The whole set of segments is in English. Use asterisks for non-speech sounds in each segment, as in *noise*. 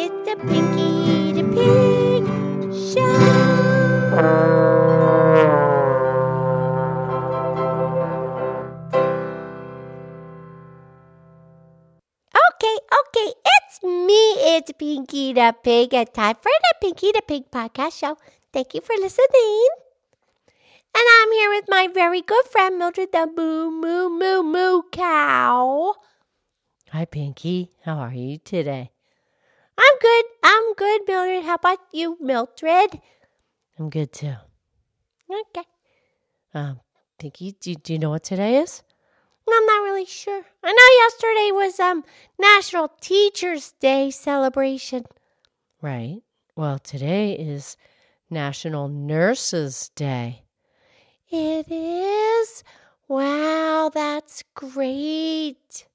It's a Pinky the Pig show. Okay, okay, it's me. It's Pinky the Pig. It's time for the Pinky the Pig podcast show. Thank you for listening. And I'm here with my very good friend Mildred the Moo Moo Moo Moo Cow. Hi, Pinky. How are you today? I'm good. I'm good, Mildred. How about you, Mildred? I'm good too. Okay. Um, Pinky, do, do you know what today is? I'm not really sure. I know yesterday was um National Teachers Day celebration. Right. Well, today is National Nurses Day. It is? Wow, that's great.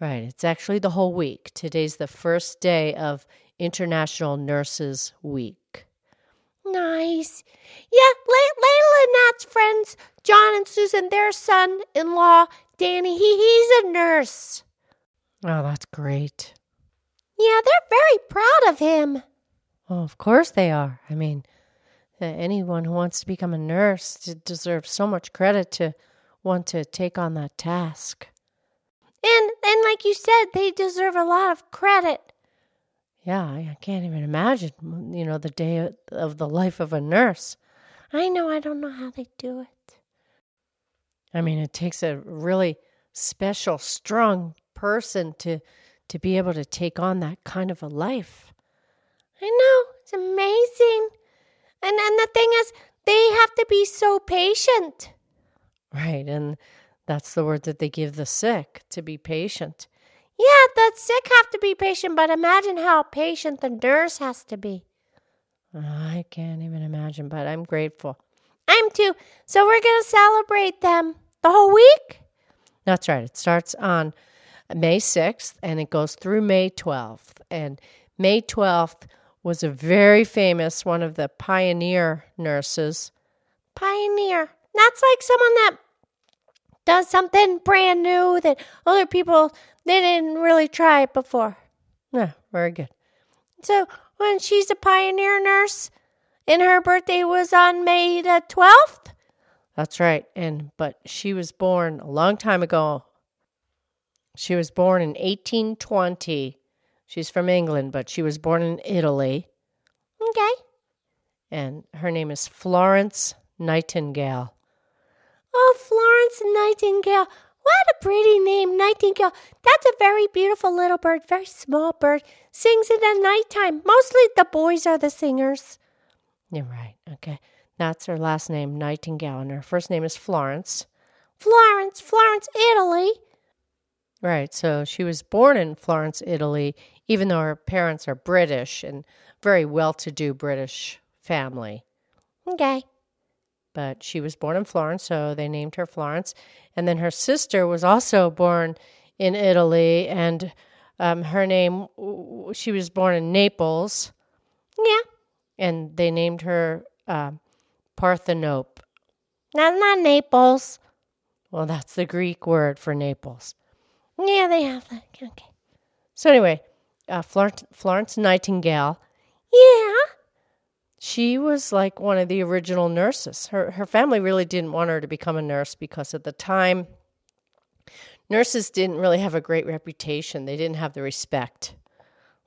Right. It's actually the whole week. Today's the first day of International Nurses Week. Nice. Yeah, Le- Layla and Nat's friends, John and Susan, their son in law, Danny, he, he's a nurse. Oh, that's great. Yeah, they're very proud of him. Well, of course they are. I mean, anyone who wants to become a nurse deserves so much credit to want to take on that task. And and like you said, they deserve a lot of credit. Yeah, I, can't even imagine, you know, the day of- of the life of a nurse. I know I don't know how they do it. I mean, it takes a really special, strong person to to be able to take on that kind of a life. I know. It's amazing. And and the thing is, they have to be so patient. Right, and that's the word that they give the sick to be patient. Yeah, the sick have to be patient, but imagine how patient the nurse has to be. I can't even imagine, but I'm grateful. I'm too. So we're going to celebrate them the whole week? That's right. It starts on May 6th and it goes through May 12th. And May 12th was a very famous one of the pioneer nurses. Pioneer. That's like someone that does something brand new that other people they didn't really try it before. Yeah, very good. So when she's a pioneer nurse and her birthday was on May the 12th? That's right. And but she was born a long time ago. She was born in 1820. She's from England, but she was born in Italy. Okay. And her name is Florence Nightingale. Oh, Florence Nightingale. What a pretty name, Nightingale. That's a very beautiful little bird, very small bird. Sings in the nighttime. Mostly the boys are the singers. You're right. Okay. That's her last name, Nightingale, and her first name is Florence. Florence, Florence, Italy. Right. So she was born in Florence, Italy, even though her parents are British and very well to do British family. Okay. But she was born in Florence, so they named her Florence. And then her sister was also born in Italy, and um, her name, she was born in Naples, Yeah. and they named her uh, Parthenope. That's not Naples. Well, that's the Greek word for Naples. Yeah, they have that. Okay. So, anyway, uh, Florence, Florence Nightingale Yeah. She was like one of the original nurses. Her her family really didn't want her to become a nurse because at the time nurses didn't really have a great reputation. They didn't have the respect.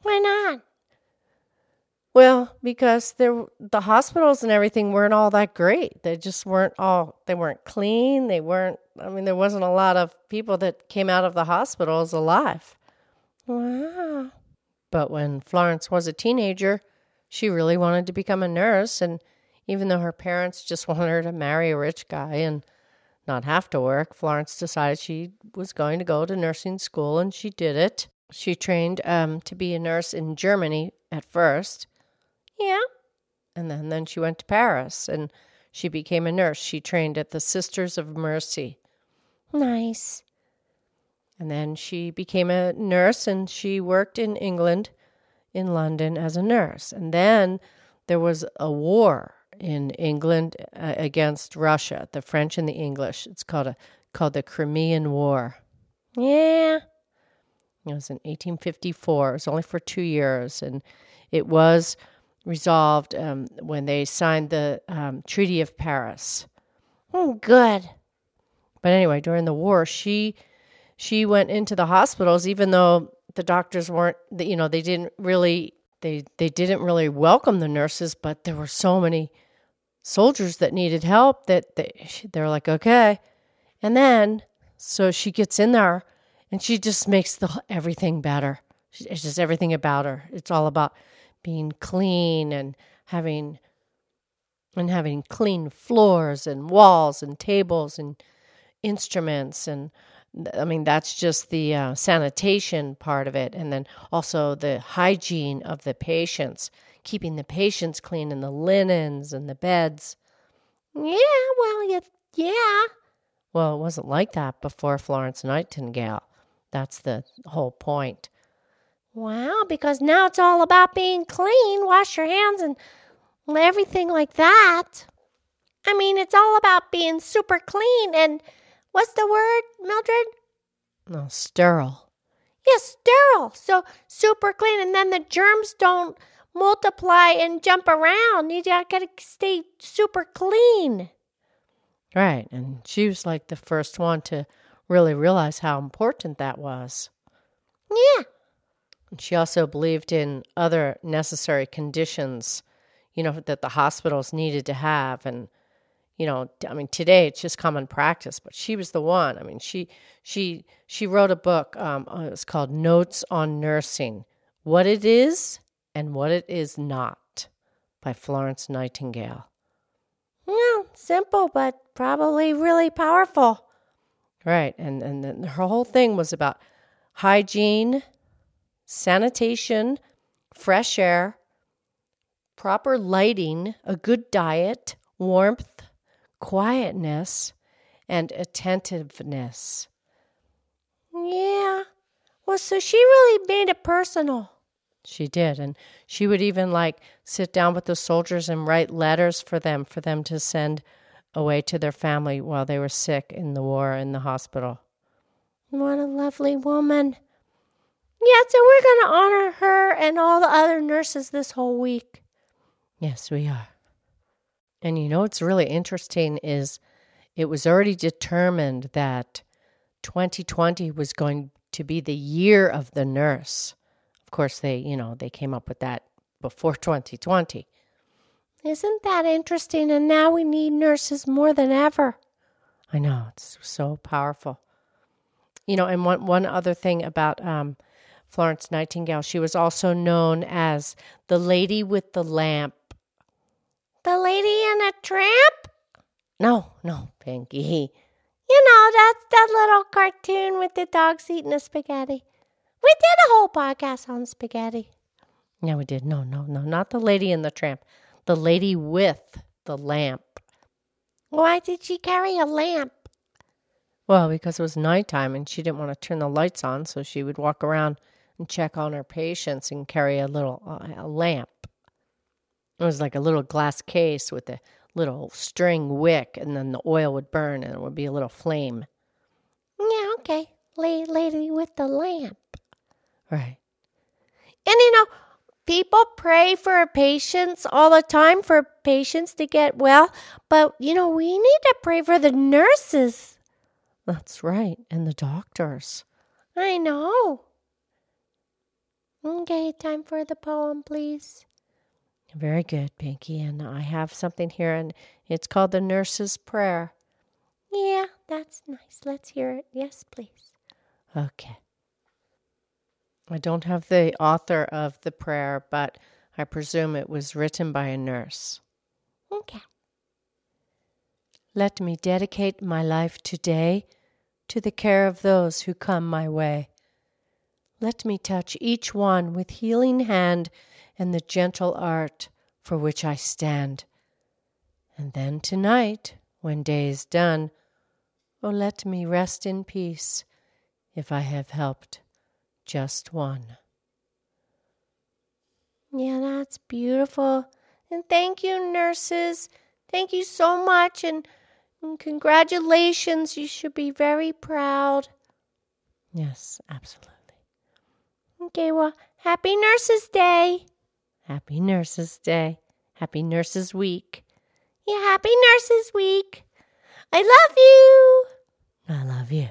Why not? Well, because there the hospitals and everything weren't all that great. They just weren't all they weren't clean. They weren't I mean there wasn't a lot of people that came out of the hospitals alive. Wow. But when Florence was a teenager, she really wanted to become a nurse. And even though her parents just *laughs* wanted her to marry a rich guy and not have to work, Florence decided she was going to go to nursing school and she did it. She trained um, to be a nurse in Germany at first. Yeah. And then, then she went to Paris and she became a nurse. She trained at the Sisters of Mercy. Nice. And then she became a nurse and she worked in England, in London, as a nurse. And then there was a war in England uh, against Russia, the French and the English. It's called a called the Crimean War. Yeah. It was in 1854. It was only for two years, and it was resolved um, when they signed the um, Treaty of Paris. Oh, good. But anyway, during the war, she she went into the hospitals, even though the doctors weren't, you know, they didn't really they they didn't really welcome the nurses, but there were so many soldiers that needed help that they they're like, okay, and then so she gets in there and she just makes the everything better. It's just everything about her. It's all about being clean and having and having clean floors and walls and tables and instruments and I mean that's just the uh, sanitation part of it and then also the hygiene of the patients keeping the patients clean and the linens and the beds. Yeah well yeah yeah. Well it wasn't like that before Florence Nightingale. That's the whole point. Wow, because now it's all about being clean, wash your hands and everything like that. I mean, it's all about being super clean and what's the word, Mildred? No, sterile. Yes, sterile. So super clean, and then the germs don't multiply and jump around. You gotta stay super clean. Right, and she was like the first one to really realize how important that was. Yeah. And she also believed in other necessary conditions, you know, that the hospitals needed to have. And, you know, I mean, today it's just common practice, but she was the one. I mean, she she she wrote a book. Um, uh, it's called Notes on Nursing: What It Is and What It Is Not, by Florence Nightingale. Yeah, simple, but probably really powerful. Right, and and then her whole thing was about hygiene sanitation, fresh air, proper lighting, a good diet, warmth, quietness, and attentiveness. Yeah. Well, so she really made it personal. She did. And she would even like sit down with the soldiers and write letters for them, for them to send away to their family while they were sick in the war in the hospital. What a lovely woman. Yeah, so we're going to honor her and all the other nurses this whole week. Yes, we are. And you know what's really interesting is it was already determined that 2020 was going to be the year of the nurse. Of course, they, you know, they came up with that before *laughs* 2020. Isn't that interesting? And now we need nurses more than ever. I know, it's so powerful. You know, and one, one other thing about um, Florence Nightingale. She was also known as the Lady with the Lamp. The Lady in a Tramp? No, no, Pinky. You know, that's that little cartoon with the dogs eating the spaghetti. We did a whole podcast on spaghetti. Yeah, we did. No, no, no, not the Lady in the Tramp. The Lady with the Lamp. Why did she carry a lamp? Well, because it was nighttime and she didn't want to turn the lights on, so she would walk around and check on her patients and carry a little uh, a lamp. It was like a little glass case with a little string wick, and then the oil would burn and it would be a little flame. Yeah, okay. lady with the lamp. Right. And you know, people pray for patients all the time for patients to get well, but you know, we need to pray for the nurses. That's right, and the doctors. I know. Okay, time for the poem, please. Very good, Pinky. And I have something here, and it's called The Nurse's Prayer. Yeah, that's nice. Let's hear it. Yes, please. Okay. I don't have the author of the prayer, but I presume it was written by a nurse. Okay. Let me dedicate my life today to the care of those who come my way. Let me touch each one with healing hand and the gentle art for which I stand. And then tonight, when day is done, oh, let me rest in peace if I have helped just one. Yeah, that's beautiful. And thank you, nurses. Thank you so much. And, and congratulations. You should be very proud. Yes, absolutely. Okay, well, happy Nurses Day. Happy Nurses Day. Happy Nurses Week. Yeah, Happy Nurses Week. I love you. I love you.